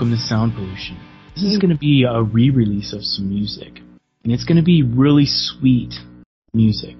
Welcome to Sound Pollution. This is going to be a re-release of some music, and it's going to be really sweet music.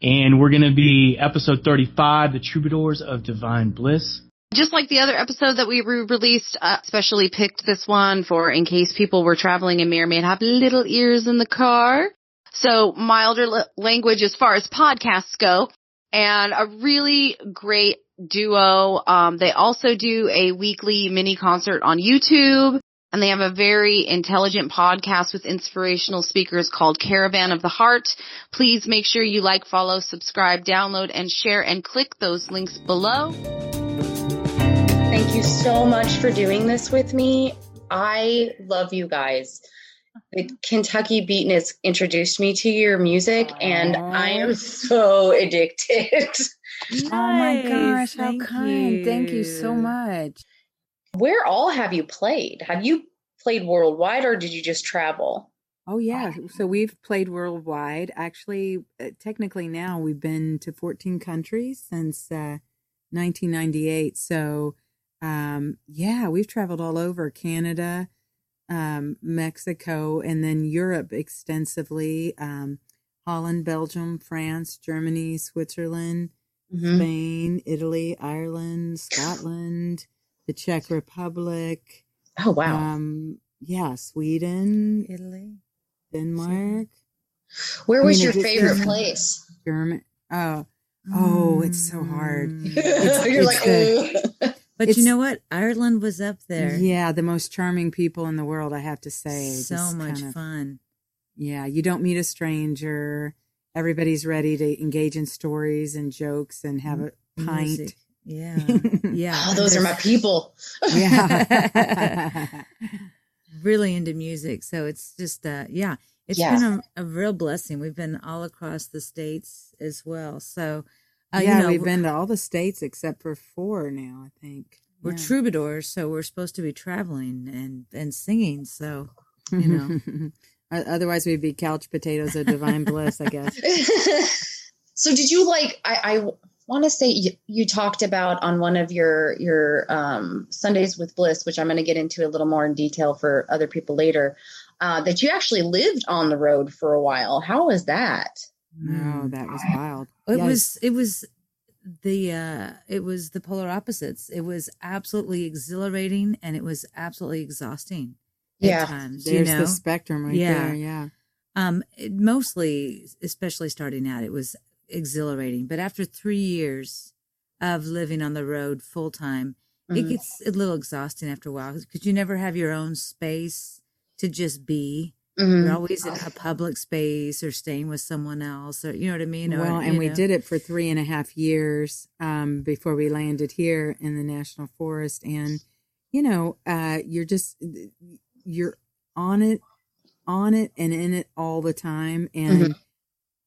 And we're going to be episode 35, The Troubadours of Divine Bliss. Just like the other episode that we re-released, uh, specially picked this one for in case people were traveling and may or may not have little ears in the car. So milder l- language as far as podcasts go and a really great duo. Um, they also do a weekly mini concert on YouTube and they have a very intelligent podcast with inspirational speakers called Caravan of the Heart. Please make sure you like, follow, subscribe, download, and share and click those links below. Thank you so much for doing this with me. I love you guys. The Kentucky Beatniks introduced me to your music, and I am so addicted. Oh my gosh, how Thank kind. Thank you so much. Where all have you played? Have you played worldwide, or did you just travel? Oh yeah, so we've played worldwide. Actually, uh, technically now we've been to 14 countries since uh, 1998. So um, yeah, we've traveled all over Canada, um, Mexico, and then Europe extensively. Um, Holland, Belgium, France, Germany, Switzerland, Mhm. Spain, Italy, Ireland, Scotland, the Czech Republic. Oh wow! Um, yeah, Sweden, Italy. Denmark, Where I was mean, your it just favorite doesn't- place? German. Oh, oh, it's so hard. Mm. You're like, it's But It's- you know what? Ireland was up there. Yeah, the most charming people in the world, I have to say. so Just much kind of- fun. Yeah, you don't meet a stranger. Everybody's ready to engage in stories and jokes and have a pint. Music. Yeah, yeah. oh, those are my people. yeah. really into music. So it's just, uh, yeah, it's Yeah. been a, a real blessing. We've been all across the states as well. So, uh, yeah, you know, we've been to all the states except for four now, I think. we're Yeah. troubadours, so we're supposed to be traveling and and singing. So, you know. O- Otherwise, we'd be couch potatoes of divine bliss, I guess. so did you like i, I want to say you, you talked about on one of your your um, sundays with bliss which i'm going to get into a little more in detail for other people later uh, that you actually lived on the road for a while how was that No, that was wild. It Yes. was it was the uh it was the polar opposites. It was absolutely exhilarating and it was absolutely exhausting Yeah. times. There's you know? the spectrum right Yeah. there. Yeah. um it mostly especially starting out it was exhilarating. But after three years of living on the road full time, it Mhm. gets a little exhausting after a while because you never have your own space to just be. Mhm. You're always in a public space or staying with someone else or you know what I mean? Or, well, and we know. did it for three and a half years um, before we landed here in the national forest. And you know, uh, you're just you're on it, on it, and in it all the time. And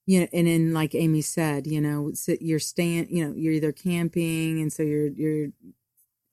you know, and then like Amy said, you know, you're staying, you know, you're either camping, and so you're you're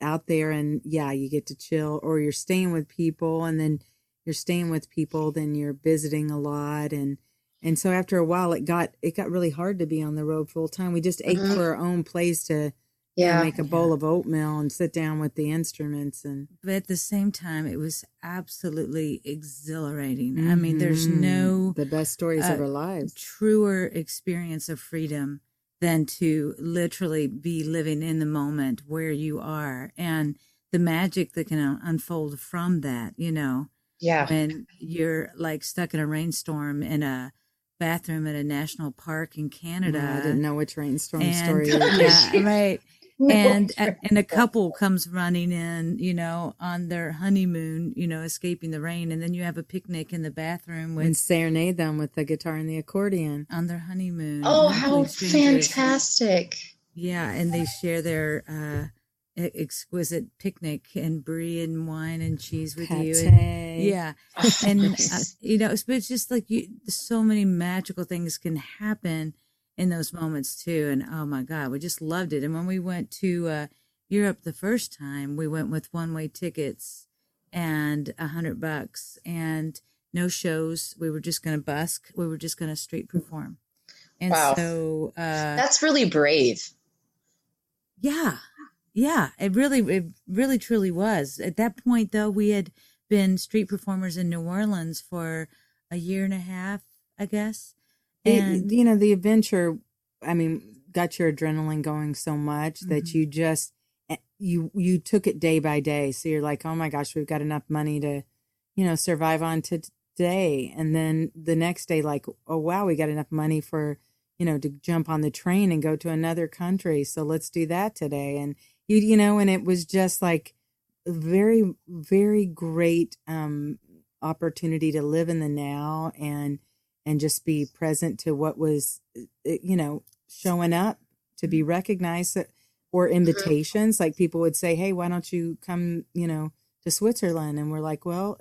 out there, and yeah, you get to chill, or you're staying with people, and then you're staying with people, then you're visiting a lot, and and so after a while, it got it got really hard to be on the road full time. We just ate Mhm. for our own place to yeah make a bowl of oatmeal and sit down with the instruments and but at the same time it was absolutely exhilarating i mean there's no Mhm. the best stories of uh, our lives. truer experience of freedom than to literally be living in the moment where you are and the magic that can unfold from that you know yeah when you're like stuck in a rainstorm in a bathroom at a national park in canada I didn't know which rainstorm and, story. you were yeah, right No, and sure. and a couple comes running in, you know, on their honeymoon, you know, escaping the rain, and then you have a picnic in the bathroom and serenade them with the guitar and the accordion. on their honeymoon. oh and how complete strangers. fantastic Yeah, and they share their uh, e- exquisite picnic and brie and wine and cheese with you. And, Pate. yeah, and uh, you know, it's, but it's just like you, so many magical things can happen in those moments too. And oh my God, we just loved it. And when we went to uh, Europe the first time, we went with one way tickets and a hundred bucks and no shows. We were just going to busk. We were just going to street perform. And Wow. so, uh, that's really brave yeah, yeah, it really, it really truly was. At that point, though, we had been street performers in New Orleans for a year and a half, I guess. And, you know, the adventure, I mean, got your adrenaline going so much mm-hmm. that you just, eh, you, you took it day by day. So you're like, oh my gosh, we've got enough money to, you know, survive on to today. And then the next day, like, oh wow, we got enough money for, you know, to jump on the train and go to another country. So let's do that today. And you, you know, and it was just like very, very great, um, opportunity to live in the now and, and just be present to what was, eh, you know, showing up to be mm-hmm. recognized uh, or mm-hmm. invitations. Like people would say, Hey, why don't you come, you know, to Switzerland? And we're like, well,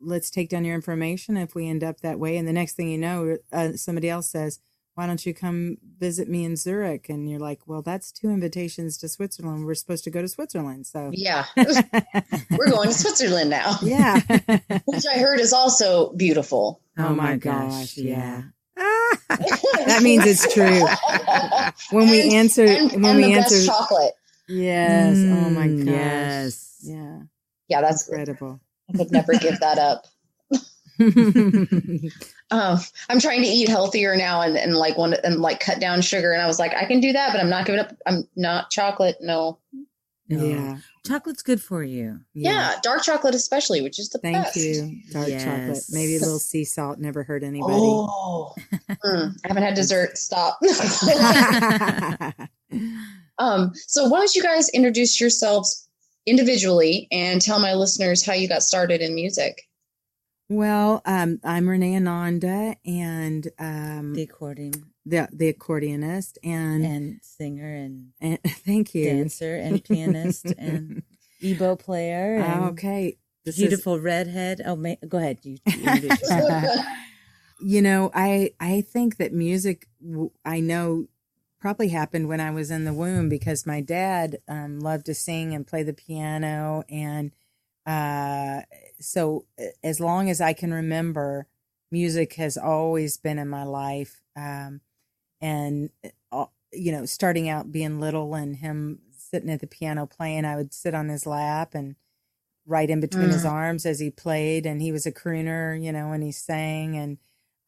let's take down your information if we end up that way. And the next thing you know, uh, somebody else says, why don't you come visit me in Zurich? And you're like, well, that's two invitations to Switzerland. We're supposed to go to Switzerland. So yeah, we're going to Switzerland now. Yeah. Which I heard is also beautiful. Oh, oh my gosh. gosh yeah. that means it's true. When and, we answer, and, when and we answer chocolate. Yes. Mm, oh my mm, gosh. Yes. Yeah. Yeah. That's incredible. I could never give that up. Um, I'm trying to eat healthier now and, and like one and like cut down sugar. And I was like, I can do that, but I'm not giving up. I'm not chocolate. No. no. Yeah. Chocolate's good for you. Yeah. yeah. Dark chocolate, especially, which is the best. Thank best. you. Dark yes. chocolate. Maybe a little sea salt. Never hurt anybody. Oh, mm, I haven't had dessert. Stop. um, so why don't you guys introduce yourselves individually and tell my listeners how you got started in music. Well, um, I'm Renee Ananda and um, the accordion, the the accordionist and and singer and, and thank you, dancer and pianist and ebo player. And okay, this beautiful is, redhead. Oh, ma- go ahead. You, you, you know, I I think that music. I know probably happened when I was in the womb because my dad um, loved to sing and play the piano. And uh, so, as long as I can remember, music has always been in my life. Um, and, uh, you know, starting out being little and him sitting at the piano playing, I would sit on his lap and right in between mm. his arms as he played. And he was a crooner, you know, and he sang. And,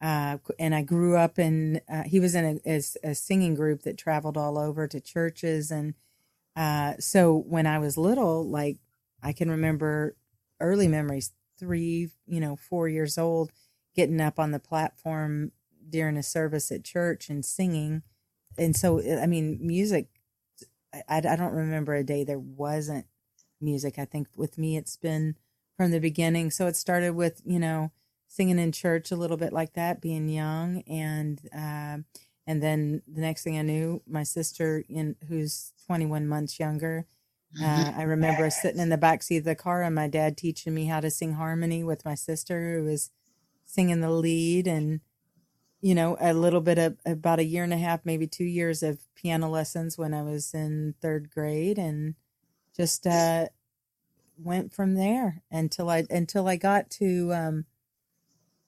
uh, and I grew up in, uh, he was in a, a, a, singing group that traveled all over to churches. And uh, so when I was little, like I can remember early memories, three, you know, four years old, getting up on the platform during a service at church and singing. And so, I mean, music, I, I don't remember a day there wasn't music. I think with me, it's been from the beginning. So it started with, you know, singing in church a little bit like that, being young, and uh, and then the next thing I knew, my sister, in who's 21 months younger, uh, I remember sitting in the back seat of the car and my dad teaching me how to sing harmony with my sister, who was singing the lead, and you know, a little bit of about a year and a half, maybe two years of piano lessons when I was in third grade, and just uh, went from there until I until I got to um,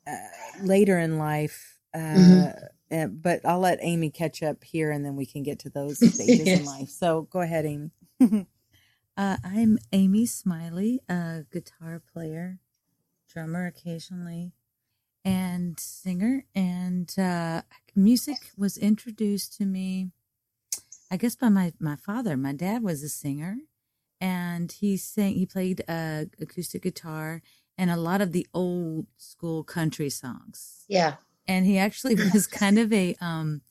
uh, later in life. Uh, mm-hmm. but I'll let Amy catch up here, and then we can get to those stages yes. in life. So go ahead, Amy. uh, I'm Amy Smiley, a guitar player, drummer occasionally, and singer. And uh, music was introduced to me, I guess, by my my father. My dad was a singer, and he sang. He played uh, acoustic guitar and a lot of the old school country songs. Yeah. And he actually was kind of a um,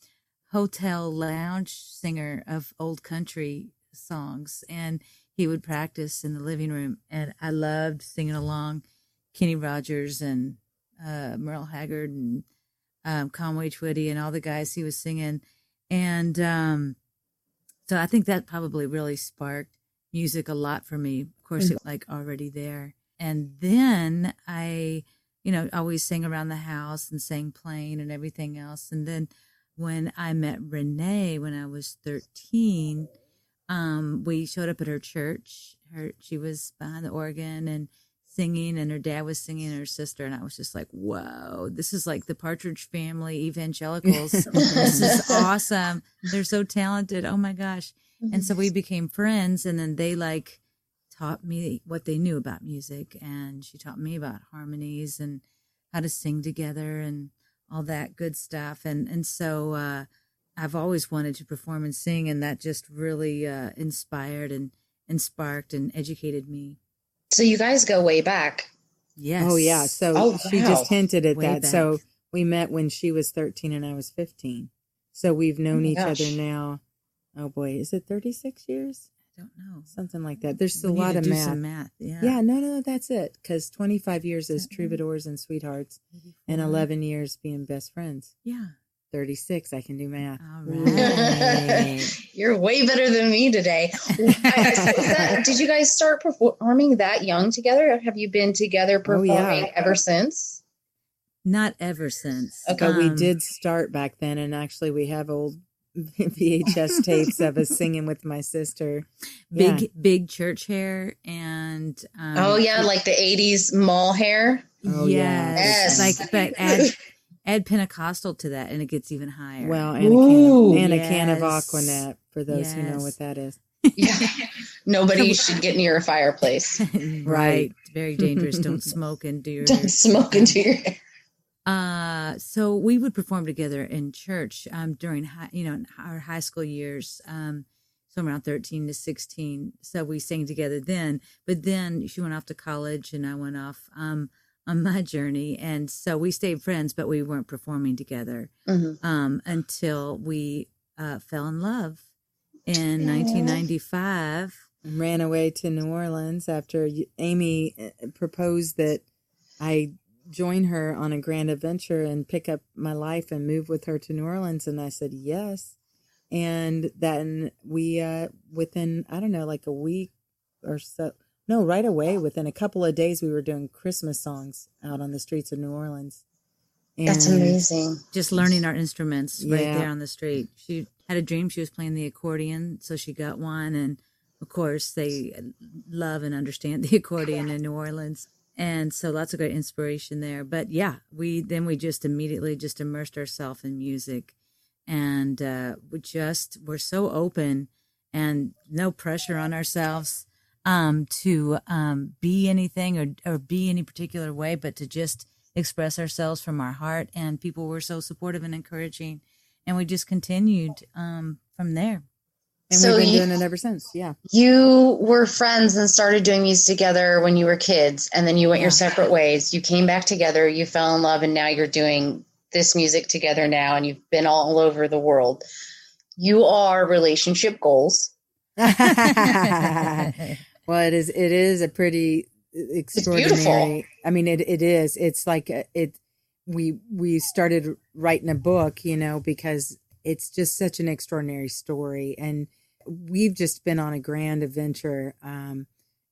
hotel lounge singer of old country songs. And he would practice in the living room. And I loved singing along Kenny Rogers and uh, Merle Haggard and um, Conway Twitty and all the guys he was singing. And um, so I think that probably really sparked music a lot for me. Of course, mm-hmm. it was like already there. And then I, you know, always sang around the house and sang plain and everything else. And then when I met Renee when I was 13, um, we showed up at her church. Her she was behind the organ and singing and her dad was singing and her sister and I was just like, whoa, this is like the Partridge family evangelicals. this is awesome. They're so talented. Oh my gosh. And so we became friends and then they like taught me what they knew about music and she taught me about harmonies and how to sing together and all that good stuff. And and so uh I've always wanted to perform and sing and that just really uh inspired and and sparked and educated me. So you guys go way back. Yes. Oh yeah. So Oh, she wow. just hinted at Way that. back. So we met when she was 13 and I was 15. So we've known my each gosh. other now. Oh boy, is it 36 years? I don't know. Something like that. There's We a need lot to of do math. some math. Yeah. Yeah, no, no, that's it. Because 25 years as Is that right? troubadours and sweethearts, and Mhm. 11 years being best friends. Yeah. 36, I can do math. All Ooh. right. You're way better than me today. I- I suppose that- did you guys start performing that young together? Have you been together Oh, yeah. performing ever since? Not ever since. Okay. But we Um, did start back then, and actually, we have old VHS tapes of us singing with my sister. big Yeah. big church hair and um, oh yeah, like the '80s mall hair. Oh, yes, Yes. like but add add Pentecostal to that and it gets even higher. Well, and a can of, and a can of Aquanet for those who know what that is. Yeah. Nobody should get near a fireplace. right, very dangerous. Don't smoke and do your Don't smoke into your hair. Uh, so we would perform together in church um, during high, you know our high school years. Um, so around thirteen to sixteen. So we sang together then. But then she went off to college, and I went off um, on my journey, and so we stayed friends, but we weren't performing together Mhm. um, until we uh, fell in love in 1995. Ran away to New Orleans after Amy uh, proposed that I join her on a grand adventure and pick up my life and move with her to New Orleans. And I said, yes. And then we, uh, within, I don't know, like a week or so, no, right away, within a couple of days, we were doing Christmas songs out on the streets of New Orleans. That's amazing. just learning our instruments right Yeah. there on the street. She had a dream she was playing the accordion, so she got one. And of course, they love and understand the accordion in New Orleans. And so lots of great inspiration there. But yeah, we then we just immediately just immersed ourselves in music. And uh, we just were so open and no pressure on ourselves um, to um, be anything or, or be any particular way, but to just express ourselves from our heart. And people were so supportive and encouraging. And we just continued um, from there. And So we've been you- doing it ever since. Yeah. You were friends and started doing music together when you were kids, and then you went your separate ways. You came back together, you fell in love, and now you're doing this music together now, and you've been all over the world. You are relationship goals. well, it is. It is a pretty extraordinary. I mean, it it is. It's like a, it. We we started writing a book, you know, because it's just such an extraordinary story, and we've just been on a grand adventure um,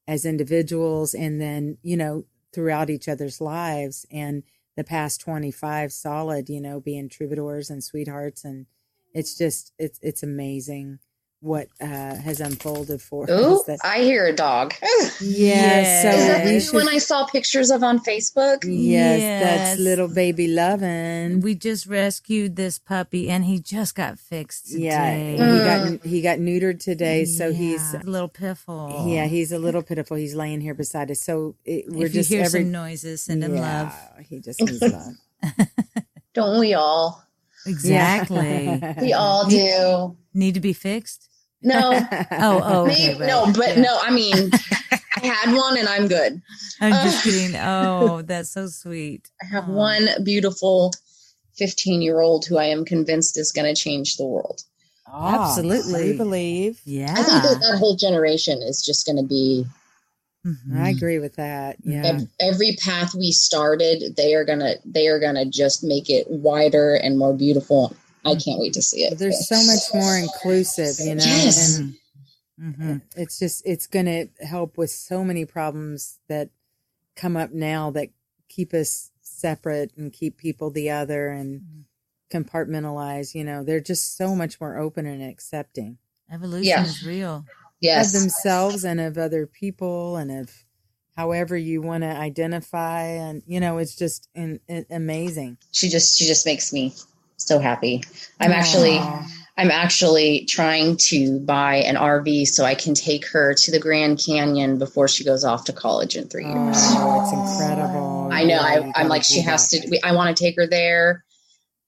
as individuals, and then you know throughout each other's lives, and the past twenty five solid, you know, being troubadours and sweethearts, and it's just it's it's amazing what uh, has unfolded for Ooh, us. That, I hear a dog. yeah, Is so that we the should. one I saw pictures of on Facebook? yes, Yes. that's little baby loving. we just rescued this puppy and he just got fixed today. Yeah, he Mm. got he got neutered today, so he's a little piffle. yeah he's a little pitiful. He's laying here beside us, so it, we're if just you hear every noises, send him love. He just needs love. Don't we all? Exactly. We all do. Need to be fixed. No, Oh, oh, me, okay, right. no, but Yeah. no. I mean, I had one, and I'm good. I'm just kidding. Oh, that's so sweet. I have Oh. one beautiful 15 year old who I am convinced is going to change the world. Absolutely. we believe. Yeah. I think that that whole generation is just going to be Mhm. I agree with that. Yeah, ev- every path we started. They are gonna they are gonna just make it wider and more beautiful. I can't wait to see it. there's so much more inclusive, you know, Yes. and Mhm. it's just it's going to help with so many problems that come up now that keep us separate and keep people the other and compartmentalize you know they're just so much more open and accepting Evolution Yeah. is real. Yes. of themselves and of other people and of however you want to identify and you know it's just in, in, amazing she just she just makes me so happy. I'm actually I'm actually trying to buy an RV so I can take her to the Grand Canyon before she goes off to college in three years. Oh, it's incredible. I know. Yeah, I, I'm like, do she has to, we, I want to take her there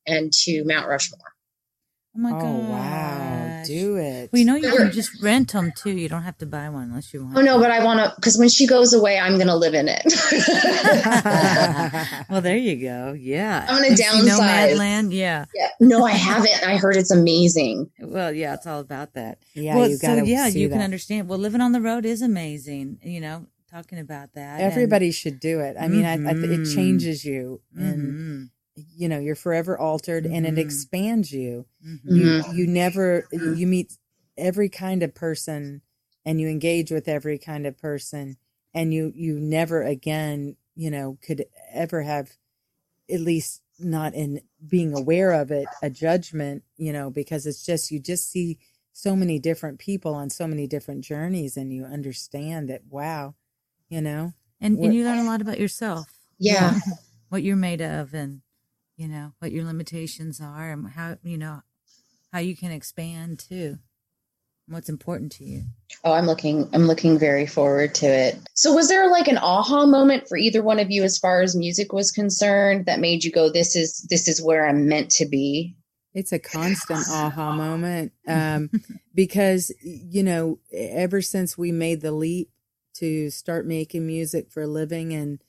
and to Mount Rushmore. Oh, oh my Oh god! wow, do it. Well, you know you Sure. can just rent them too. You don't have to buy one unless you want. Oh no, but I want to, because when she goes away, I'm going to live in it. well, there you go. Yeah, I'm gonna You see downsize. Nomadland. Yeah. yeah. No, I haven't. I heard it's amazing. Well, yeah, it's all about that. yeah, well, you so gotta yeah, see you can understand. Well, living on the road is amazing. You know, talking about that. and- Everybody should do it. I mean, I, I, it Mhm. changes you, and Mhm. You know, you're forever altered, and it Mhm. expands you. Mhm. You you never you meet every kind of person, and you engage with every kind of person, and you you never again, you know, could ever have, at least not in being aware of it, a judgment, you know, because it's just you just see so many different people on so many different journeys, and you understand that wow, you know. and and you learn a lot about yourself. Yeah. what you're made of, and you know what your limitations are, and how you know how you can expand too. What's important to you. Oh, I'm looking I'm looking very forward to it. So was there like an aha moment for either one of you as far as music was concerned that made you go this is this is where I'm meant to be? It's a constant aha moment um, because, you know, ever since we made the leap to start making music for a living and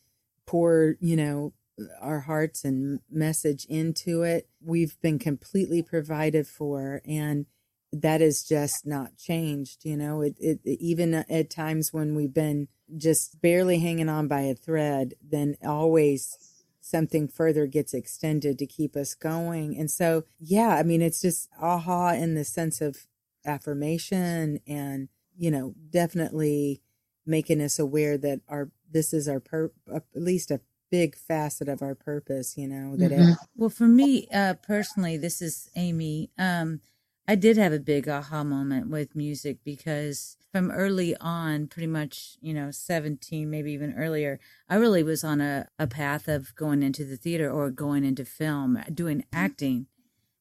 pour, you know, our hearts and message into it, we've been completely provided for. And that has just not changed. You know, it, it even at times when we've been just barely hanging on by a thread, then always something further gets extended to keep us going. And so, yeah, I mean, it's just aha in the sense of affirmation and, you know, definitely making us aware that our, this is our, pur- at least a big facet of our purpose, you know, that Mhm. it, Well, for me uh, personally, this is Amy. Um, I did have a big aha moment with music because from early on, pretty much, you know, 17, maybe even earlier, I really was on a, a path of going into the theater or going into film, doing acting.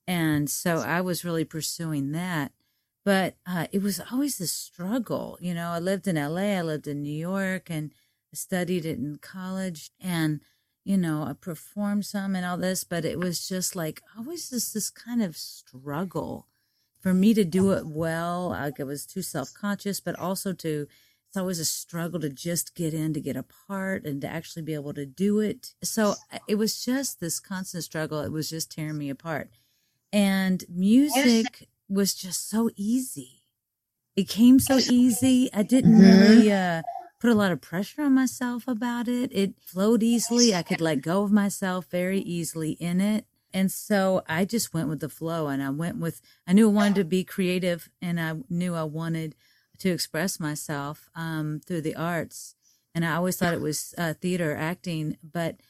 And so I was really pursuing that. But uh, it was always a struggle. You know, I lived in LA, I lived in New York, and I studied it in college. And you know, I performed some and all this, but it was just like always just this kind of struggle for me to do it well. Like I was too self conscious, but also to, it's always a struggle to just get in, to get a part and to actually be able to do it. So it was just this constant struggle. It was just tearing me apart. And music was just so easy. It came so easy. I didn't really, uh, put a lot of pressure on myself about it. It flowed easily. I could let go of myself very easily in it. And so I just went with the flow and I went with, I knew I wanted to be creative and I knew I wanted to express myself um, through the arts. And I always thought it was uh, theater acting, but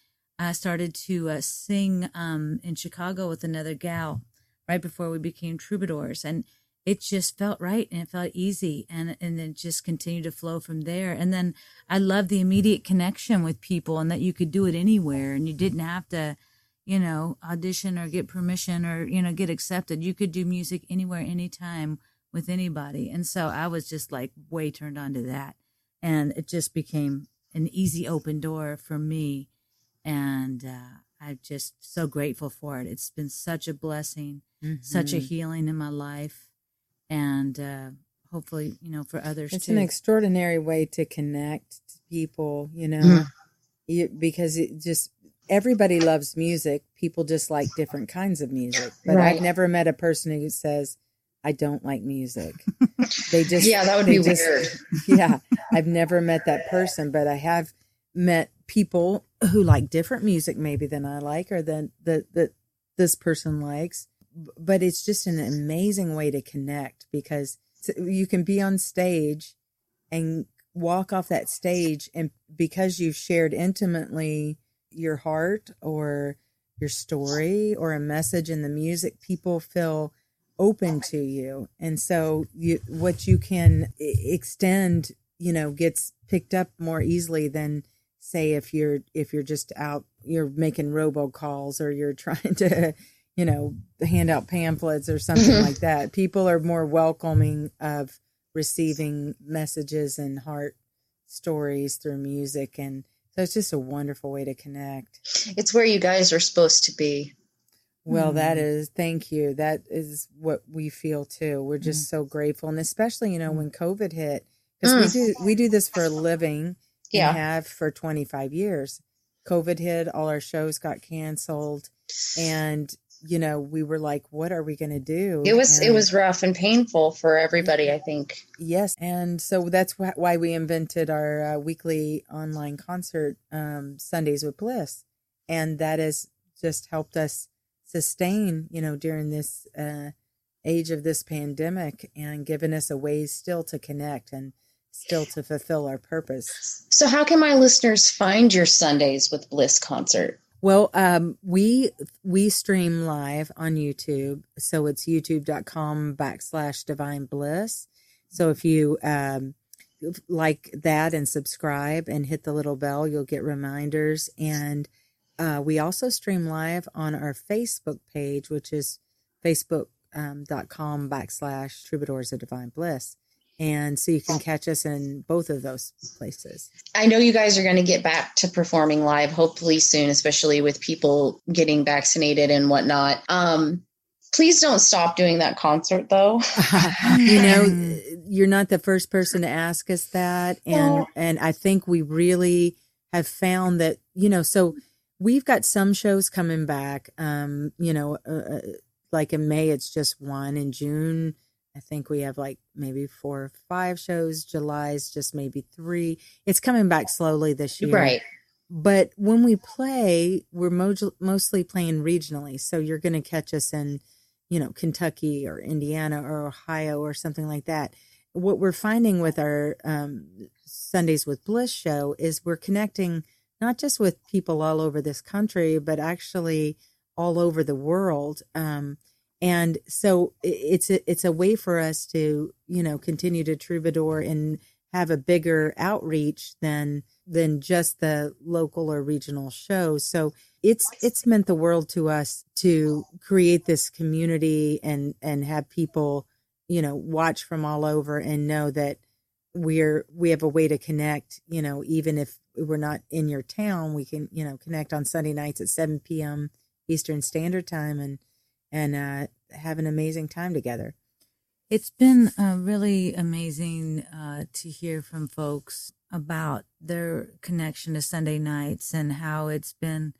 I started to uh, sing um, in Chicago with another gal right before we became troubadours. And it just felt right and it felt easy and and it just continued to flow from there. And then i love the immediate connection with people and that you could do it anywhere and you didn't have to you know audition or get permission or you know get accepted. You could do music anywhere anytime with anybody. And so i was just like way turned on to that. And it just became an easy open door for me. And uh, i'm just so grateful for it. It's been such a blessing such a Mhm. healing in my life and uh, hopefully you know for others It's too an extraordinary way to connect to people, you know, Mhm. you, because it just everybody loves music. People just like different kinds of music. But Right. I've never met a person who says, "I don't like music." they just Yeah, that would be just- weird. yeah, I've never met that person, but I have met people who like different music maybe than I like or than that that this person likes. But it's just an amazing way to connect because you can be on stage and walk off that stage and because you've shared intimately your heart or your story or a message in the music people feel open to you. And so you what you can extend you know gets picked up more easily than say if you're if you're just out you're making robocalls or you're trying to you know, hand out pamphlets or something Mhm. like that. People are more welcoming of receiving messages and heart stories through music. And so it's just a wonderful way to connect. It's where you guys are supposed to be. Well, that Mm. is, thank you. That is what we feel too. We're just so grateful. And especially, you know, when COVID hit, because we do, we do this for a living Yeah. have for 25 years. COVID hit, all our shows got canceled. And, you know, we were like, what are we going to do? It was it was rough and painful for everybody, I think. Yes, and so that's wh- why we invented our uh, weekly online concert, um, Sundays with Bliss, and that has just helped us sustain, you know, during this uh, age of this pandemic, and given us a way still to connect and still to fulfill our purpose. So how can my listeners find your Sundays with Bliss concert? Well, um, we we stream live on YouTube, so it's youtube.com backslash divine bliss. So if you um, like that and subscribe and hit the little bell, you'll get reminders. And uh, we also stream live on our Facebook page, which is facebook.com backslash troubadours of divine bliss. And so you can catch us in both of those places. I know you guys are going to get back to performing live hopefully soon, especially with people getting vaccinated and whatnot. Um, please don't stop doing that concert though. you know you're not the first person to ask us that and and i think we really have found that you know so we've got some shows coming back um you know uh, uh, like in may it's just one in june i think we have like maybe four or five shows. July's just maybe three. It's coming back slowly this year. Right. but when we play we're mo- mostly playing regionally. So you're going to catch us in you know kentucky or indiana or ohio or something like that. What we're finding with our um, sundays with bliss show is we're connecting not just with people all over this country but actually all over the world. Um, and so it's a, it's a way for us to you know continue to troubadour and have a bigger outreach than than just the local or regional shows. So it's it's meant the world to us to create this community and and have people, you know, watch from all over and know that we're we have a way to connect, you know, even if we're not in your town, we can, you know, connect on Sunday nights at 7 p.m. Eastern Standard Time and and uh have an amazing time together. It's been uh, really amazing uh, to hear from folks about their connection to Sunday nights and how it's been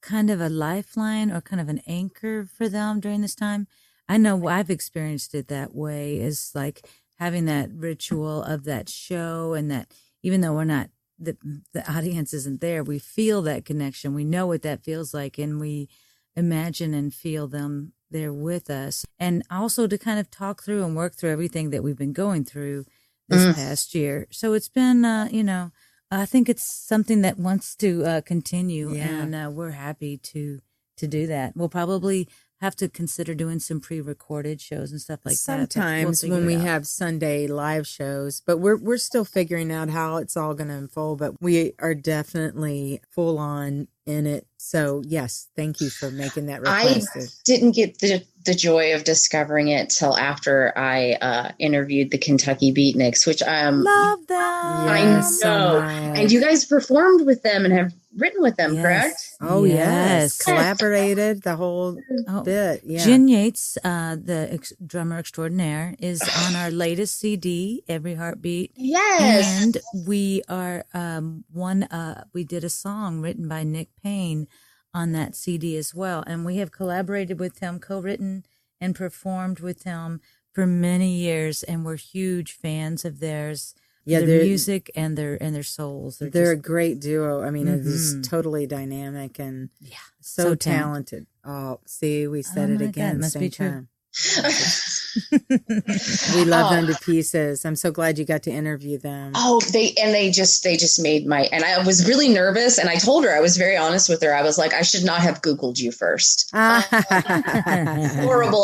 kind of a lifeline or kind of an anchor for them during this time. I know I've experienced it that way is like having that ritual of that show and that even though we're not the the audience isn't there, we feel that connection. We know what that feels like and we imagine and feel them there with us. And also to kind of talk through and work through everything that we've been going through this Mm. past year. So it's been, uh, you know, I think it's something that wants to uh, continue, Yeah. and uh, we're happy to to do that. We'll probably have to consider doing some pre-recorded shows and stuff like that, but we'll Sometimes when we out. have Sunday live shows, but we're we're still figuring out how it's all going to unfold. But we are definitely full on in it. So yes, thank you for making that I didn't get the the joy of discovering it till after I uh, interviewed the Kentucky Beatniks, which um love them. I Yes, so know. much. and you guys performed with them and have written with them, Yes. correct? oh yes. Yes. collaborated the whole Oh, bit. Yeah, Jen Yates, uh, the ex- drummer extraordinaire, is on our latest CD, Every Heartbeat. Yes. And we are um, one. Uh, we did a song written by Nick Payne on that CD as well, and we have collaborated with him, co-written and performed with him for many years, and we're huge fans of theirs. yeah. their music and their and their souls. They're, they're a great duo. I mean, it's Mhm. totally dynamic and yeah. so, So talented. Oh, see, we said Oh it again. God, must same be true. We love Oh. them to pieces. I'm so glad you got to interview them. Oh, they and they just they just made my and I was really nervous and I told her I was very honest with her. I was like, I should not have Googled you first. Horrible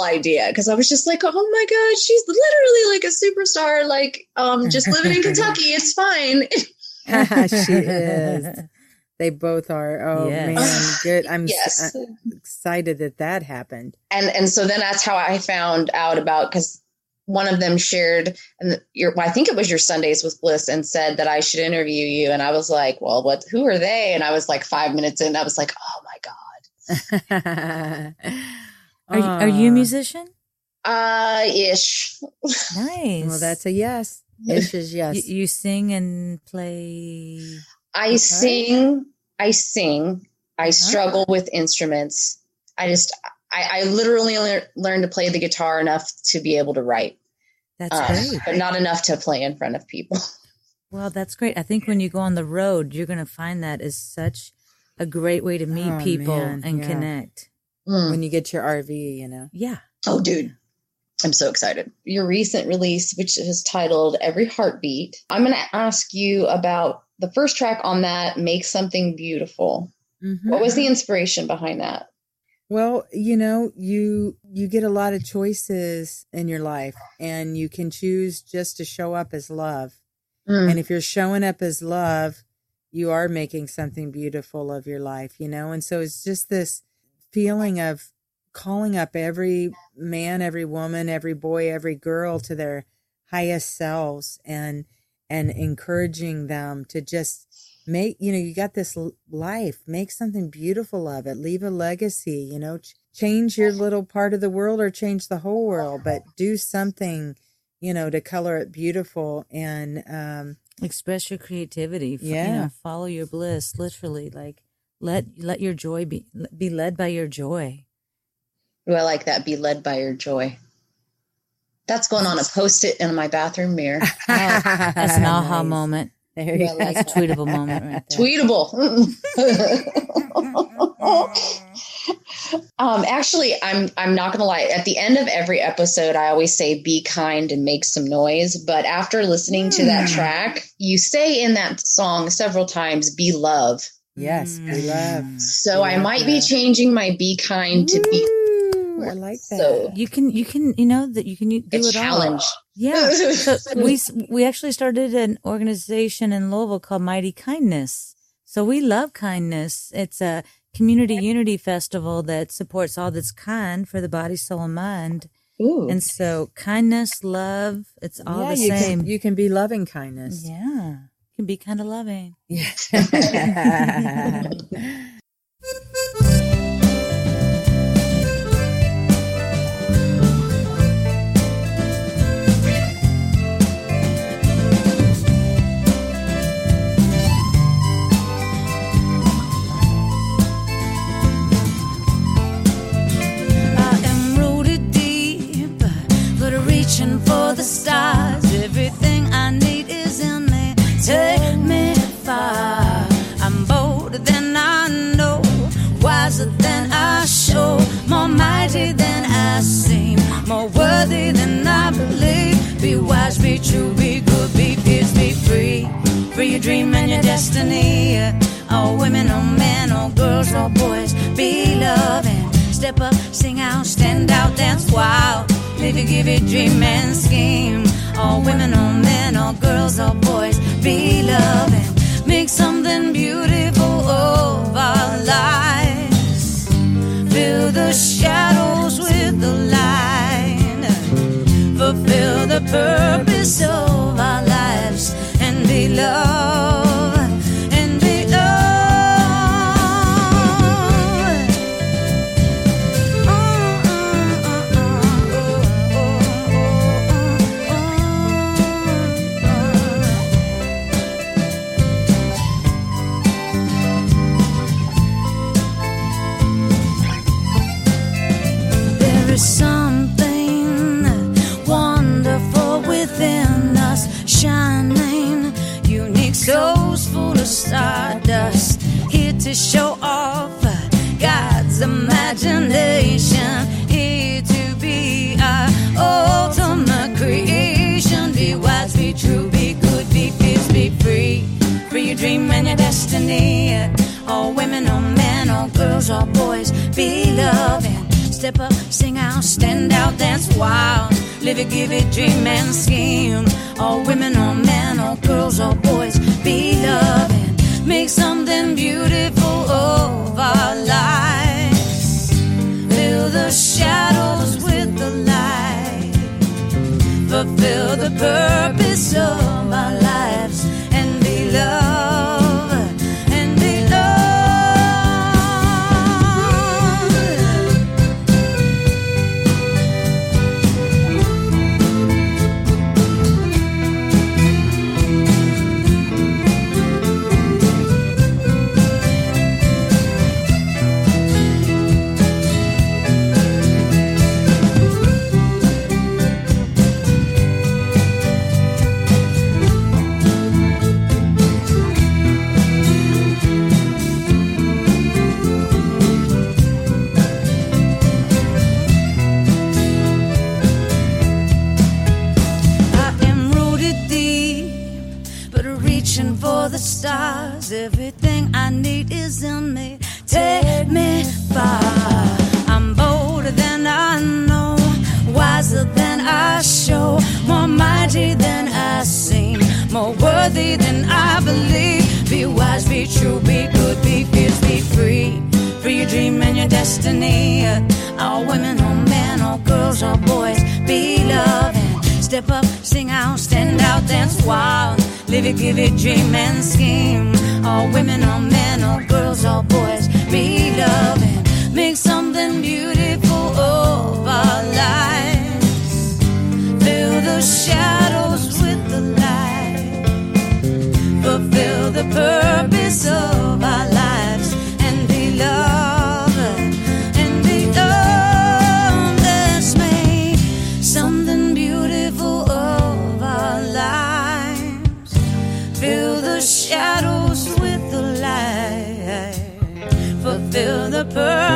idea because I was just like, oh my god, she's literally like a superstar, like um just living in Kentucky. It's fine. she is. They both are. Oh Yes. man, good. I'm Yes. uh, excited that that happened. and and so then that's how I found out about because one of them shared and your well, I think it was your Sundays with Bliss and said that I should interview you and I was like, well, what? Who are they? And I was like five minutes in, I was like, oh my god, Are, you- are you a musician? uh, ish. Nice. Well, that's a yes. Ish is yes. You, you sing and play. I Okay. sing, I sing, I Uh-huh. struggle with instruments. I just, I, I literally lear- learned to play the guitar enough to be able to write, That's uh, great. but not enough to play in front of people. Well, that's great. I think when you go on the road, you're going to find that is such a great way to meet Oh, people man, and yeah. connect. Mm. when you get your RV, you know. Yeah. Oh, dude. I'm so excited. Your recent release, which is titled Every Heartbeat, I'm going to ask you about the first track on that, Make Something Beautiful. Mhm. What was the inspiration behind that? Well, you know, you you get a lot of choices in your life and you can choose just to show up as love. Mm. And if you're showing up as love, you are making something beautiful of your life, you know? And so it's just this feeling of calling up every man, every woman, every boy, every girl to their highest selves and and encouraging them to just make, you know, you got this life, make something beautiful of it, leave a legacy, you know, ch- change your little part of the world or change the whole world, but do something, you know, to color it beautiful and um Express your creativity. F- You Yeah. know, follow your bliss, literally. Like, let let your joy be be led by your joy. well, I like that? Be led by your joy. That's going on a post it in my bathroom mirror. That's an aha Nice. moment. There you Yeah, like That's a tweetable moment right there. Tweetable. um, actually, I'm I'm not gonna lie. At the end of every episode, I always say "be kind and make some noise." But after listening to that Hmm. track, you say in that song several times "be love." Yes, be love. So I Love might be that. changing my "be kind" to be Ooh, I like that. So- You can, you can, you know that you can do a it challenge. all. Yeah. So we we actually started an organization in Louisville called Mighty Kindness. So we love kindness. It's a community unity festival that supports all that's kind for the body, soul, and mind. Ooh. And so kindness, love, it's all yeah, the you same. Can, you can be loving kindness. yeah. You can be kind of loving. Yeah. for the stars. Everything I need is in me. Take me far. I'm bolder than I know, wiser than I show, more mighty than I seem, more worthy than I believe. Be wise, be true, be good, be fierce, be free. Free your dream and your destiny. All women, all men, all girls, all boys, be loving. Step up, sing out, stand out, dance wild. Live it, give it, dream and scheme. All women, all men, all girls, all boys, be loving. Make something beautiful of our lives. Fill the shadows with the light. Fulfill the purpose of our lives and be love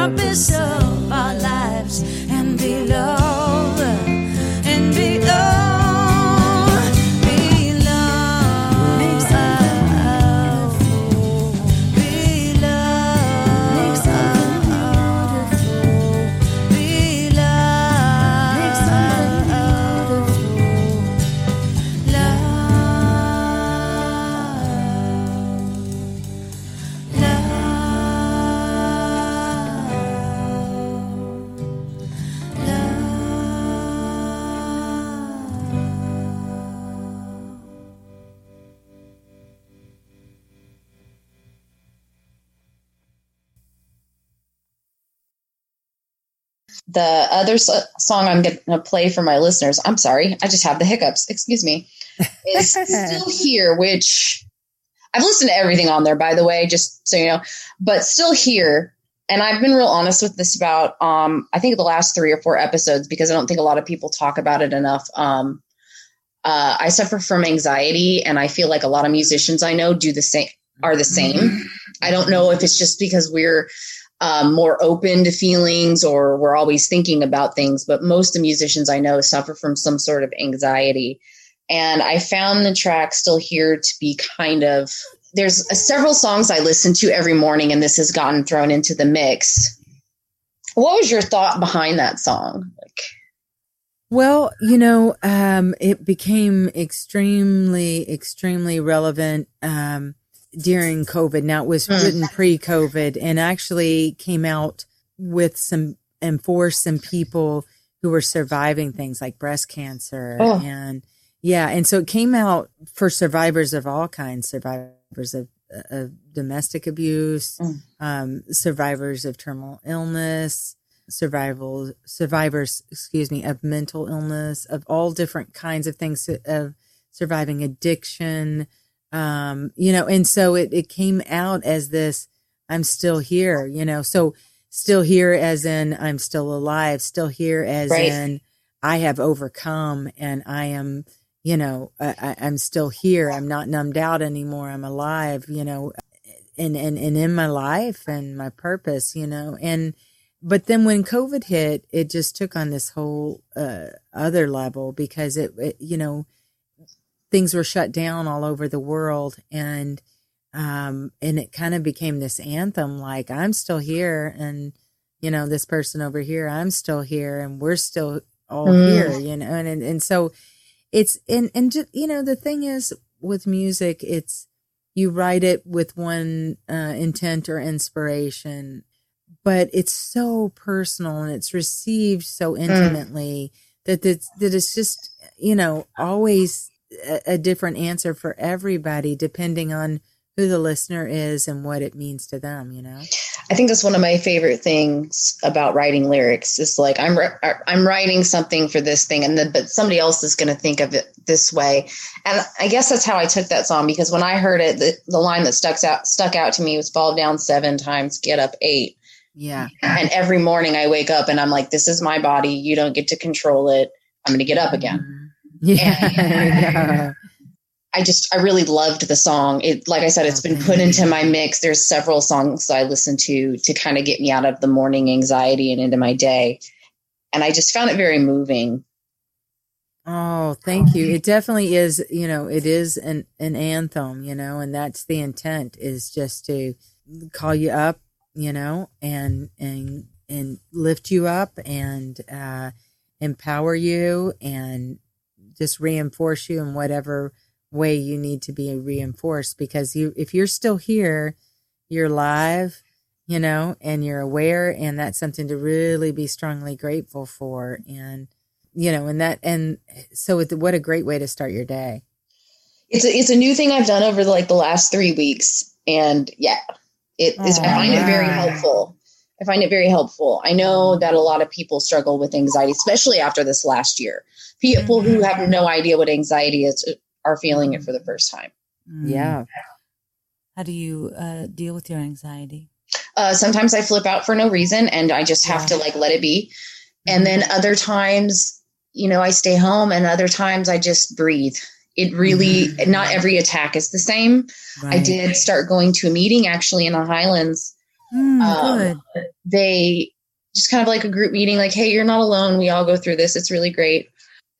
purpose The other s- song I'm going to play for my listeners, I'm sorry, I just have the hiccups, excuse me, is Still Here, which I've listened to everything on there, by the way, just so you know, but Still Here. And I've been real honest with this about, um, I think the last three or four episodes, because I don't think a lot of people talk about it enough. Um, uh, I suffer from anxiety, and I feel like a lot of musicians I know do the same, are the same. I don't know if it's just because we're um, more open to feelings or we're always thinking about things, but most of the musicians I know suffer from some sort of anxiety. And I found the track still here to be kind of there's several songs I listen to every morning, and this has gotten thrown into the mix. What was your thought behind that song? Like, Well, you know, um, it became extremely, extremely relevant um, during COVID. Now, it was Mm. written pre COVID and actually came out with some and for some people who were surviving things like breast cancer. Oh. And yeah, and so it came out for survivors of all kinds survivors of, of domestic abuse, Mm. um, survivors of terminal illness, survival survivors excuse me of mental illness of all different kinds of things of surviving addiction um you know and so it, it came out as this i'm still here you know so still here as in i'm still alive still here as Right. in i have overcome and i am you know I, i'm still here i'm not numbed out anymore i'm alive you know and and and in my life and my purpose you know and but then when covid hit it just took on this whole uh, other level because it, it you know things were shut down all over the world and um and it kind of became this anthem like i'm still here and you know this person over here i'm still here and we're still all Mm. here you know and, and and so it's and and ju- you know the thing is with music it's you write it with one uh, intent or inspiration but it's so personal and it's received so intimately that it's, that it's just you know always a, a different answer for everybody depending on who the listener is and what it means to them you know I think that's one of my favorite things about writing lyrics. Is like I'm uh, I'm writing something for this thing, and then but somebody else is going to think of it this way. And I guess that's how I took that song because when I heard it, the, the line that stuck out stuck out to me was "Fall down seven times, get up eight. yeah And every morning I wake up and I'm like, "This is my body. You don't get to control it. I'm going to get up again." Mm-hmm. yeah, yeah. I just I really loved the song. It like I said, it's been put into my mix. There's several songs I listen to to kind of get me out of the morning anxiety and into my day. And I just found it very moving. Oh, thank you. It definitely is, you know, it is an, an anthem, you know, and that's the intent is just to call you up, you know, and, and, and lift you up and, uh, empower you and just reinforce you in whatever way you need to be reinforced because you, if you're still here, you're live, you know, and you're aware and that's something to really be strongly grateful for. And, you know, and that, and so it, what a great way to start your day. It's a, it's a new thing I've done over the, like the last three weeks. And yeah, it is, I find it very helpful. I find it very helpful. I know that a lot of people struggle with anxiety, especially after this last year. People who have no idea what anxiety is uh, are feeling it for the first time. Mm. Yeah. How do you uh, deal with your anxiety? Uh, sometimes I flip out for no reason and I just have yeah. to like let it be. And then other times you know, I stay home and other times I just breathe. It really, mm-hmm. not every attack is the same. Right. I did start going to a meeting actually in the Highlands. Mm, um, they just kind of like a group meeting, like, hey, you're not alone. We all go through this. It's really great.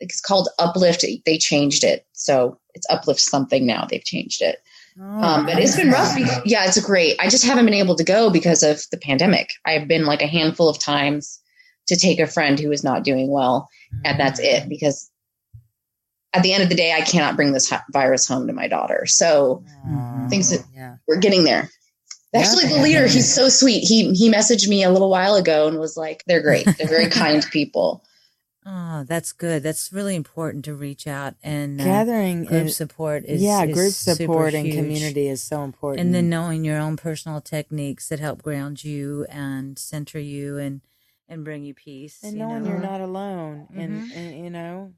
It's called Uplift. They changed it. So it's Uplift something now. They've changed it. Oh, um, but it's been rough. Because, yeah, it's great. I just haven't been able to go because of the pandemic. I've been like a handful of times to take a friend who is not doing well and that's it because at the end of the day, I cannot bring this virus home to my daughter. So mm-hmm. things that yeah. we're getting there. Actually, the leader, he's so sweet. He he messaged me a little while ago and was like, "They're great. They're very kind people." Oh, that's good. That's really important to reach out and uh, gathering group support is yeah, is group support and community is so important. And then knowing your own personal techniques that help ground you and center you and and bring you peace. And knowing know? you're not alone, mm-hmm. and, and you know,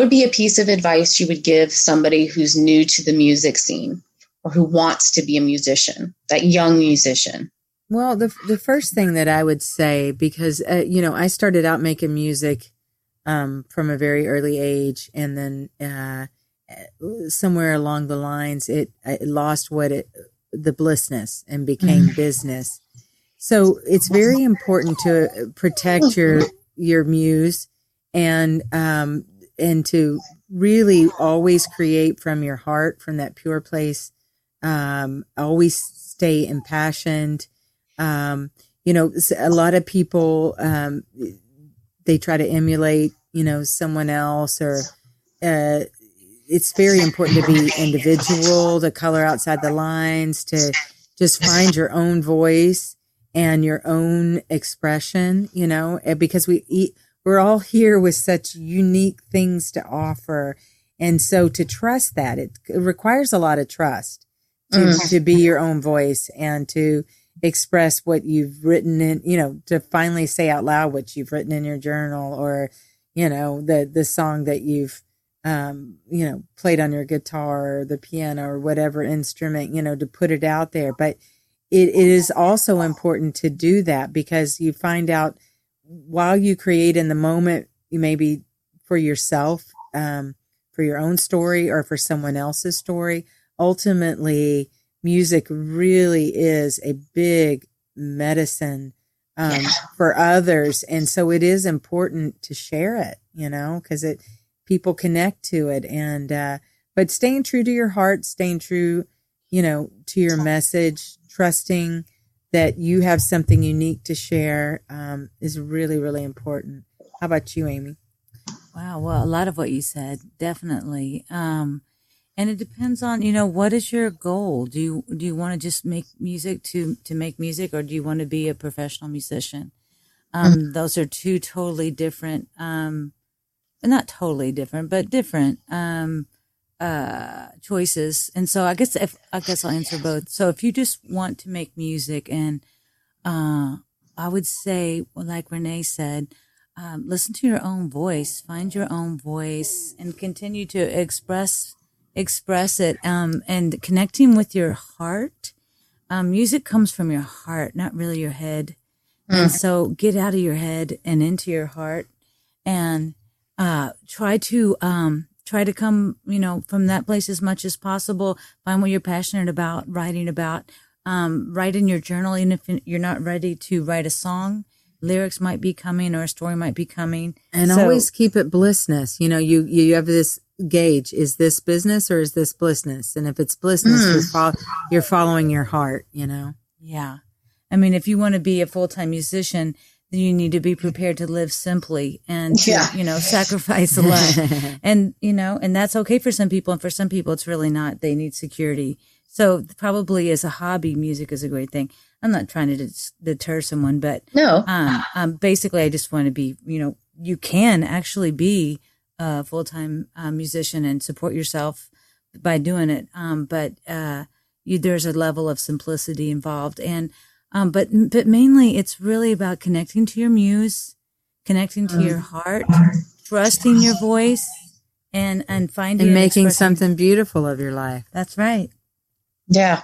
would be a piece of advice you would give somebody who's new to the music scene or who wants to be a musician, that young musician? Well, the the first thing that I would say, because uh, you know, I started out making music um, from a very early age, and then uh, somewhere along the lines, it, it lost what it the blissness and became mm. business. So it's very important to protect your your muse and um and to really always create from your heart, from that pure place. Um, always stay impassioned. Um, you know, a lot of people um, they try to emulate, you know, someone else or uh, it's very important to be individual, to color outside the lines, to just find your own voice and your own expression, you know, because we eat, we're all here with such unique things to offer. And so to trust that, it, it requires a lot of trust to, mm. to be your own voice and to express what you've written in, you know, to finally say out loud what you've written in your journal or, you know, the, the song that you've, um, you know, played on your guitar or the piano or whatever instrument, you know, to put it out there. But it, it is also important to do that because you find out while you create in the moment, you maybe for yourself, um, for your own story or for someone else's story, ultimately music really is a big medicine um, yeah. for others. And so it is important to share it, you know, because it, people connect to it and uh but staying true to your heart staying true you know to your message trusting that you have something unique to share um, is really really important. How about you amy? Wow well a lot of what you said definitely. Um and it depends on you know what is your goal? Do you do you want to just make music to to make music or do you want to be a professional musician? Um mm-hmm. those are two totally different um not totally different, but different. Um, uh, choices. And so I guess if I guess I'll answer both. So if you just want to make music, and uh, I would say, like Renee said, um, listen to your own voice, find your own voice, and continue to express express it. Um, and connecting with your heart. Um, music comes from your heart, not really your head. Mm. And so get out of your head and into your heart and uh, try to, um, try to come, you know, from that place as much as possible. Find what you're passionate about, writing about, um, write in your journal. Even if you're not ready to write a song, lyrics might be coming or a story might be coming. And so, always keep it blissness. You know, you, you have this gauge. Is this business or is this blissness? And if it's blissness, mm. you're, fo- you're following your heart, you know? Yeah. I mean, if you want to be a full time musician, you need to be prepared to live simply and to, yeah. you know sacrifice a lot. And you know and that's okay for some people and for some people it's really not. They need security. So probably as a hobby music is a great thing. I'm not trying to deter someone but no. um, um, basically i just want to be you know you can actually be a full-time uh, musician and support yourself by doing it. Um, but uh, you, there's a level of simplicity involved. And um, but but mainly it's really about connecting to your muse, connecting to your heart, trusting your voice, and and finding and making something beautiful of your life. That's right. Yeah,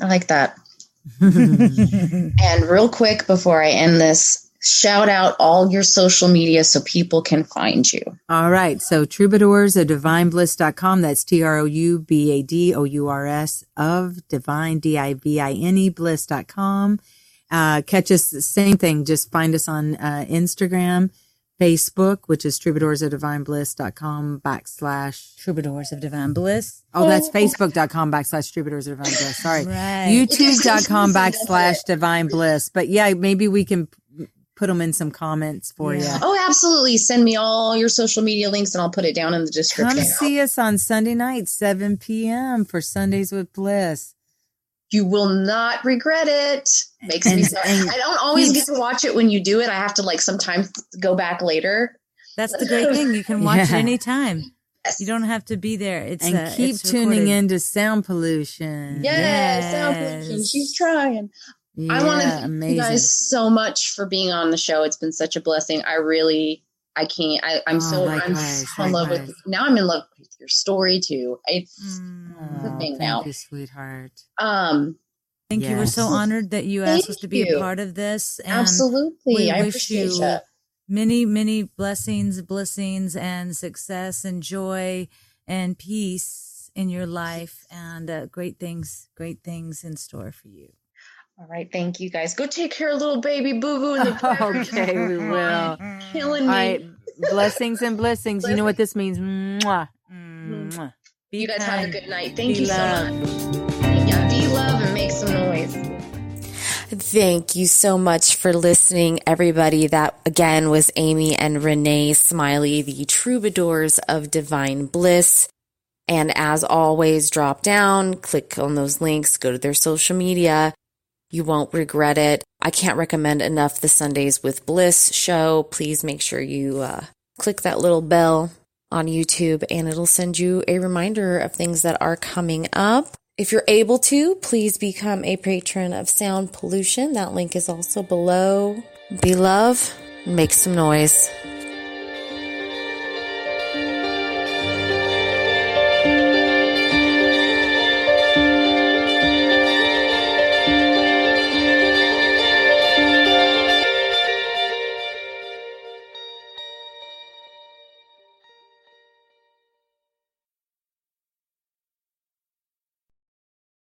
I like that. and real quick before I end this, shout out all your social media so people can find you. All right. So troubadours of divine divinebliss.com. That's T R O U B A D O U R S of divine, D I V I N E bliss.com. Uh, catch us, same thing. Just find us on uh, Instagram, Facebook, which is troubadours of divine divinebliss.com backslash troubadours of divine bliss. Oh, that's facebook.com backslash troubadours of divine bliss. Sorry. Right. YouTube.com backslash divine bliss. But yeah, maybe we can put them in some comments for yeah. you. Oh, absolutely. Send me all your social media links and I'll put it down in the description. Come see us on Sunday night, 7 p.m. for Sundays with Bliss. You will not regret it. Makes and, me sad. I don't always get to watch it when you do it. I have to like sometimes go back later. That's the great thing. You can watch yeah. it anytime. Yes. You don't have to be there. It's and uh, keep it's tuning into sound pollution. Yes, yes, sound pollution. She's trying. Yeah, I want to thank amazing. you guys so much for being on the show. It's been such a blessing. I really I can't. I, I'm Oh, so I'm so in love with. Now I'm in love with your story too. It's Mm. the Oh, thing thank now. you, sweetheart. um Thank you. We're so honored that you Thank asked us to be you. a part of this. And absolutely. we I wish appreciate you you. many, many blessings, blessings, and success, and joy, and peace in your life, and uh, great things, great things in store for you. All right, thank you guys. Go take care of little baby boo boo in the background. Okay, we will. Killing me. right. Blessings and blessings. You know what this means. Mwah. Mm-hmm. Mwah. Be you guys have a good night. Thank Be you so much. Yeah, be love and make some noise. Thank you so much for listening, everybody. That again was Amy and Renee Smiley, the troubadours of divine bliss. And as always, drop down, click on those links, go to their social media. You won't regret it. I can't recommend enough the Sundays with Bliss show. Please make sure you uh, click that little bell on YouTube and it'll send you a reminder of things that are coming up. If you're able to, please become a patron of Sound Pollution. That link is also below. Be love, make some noise.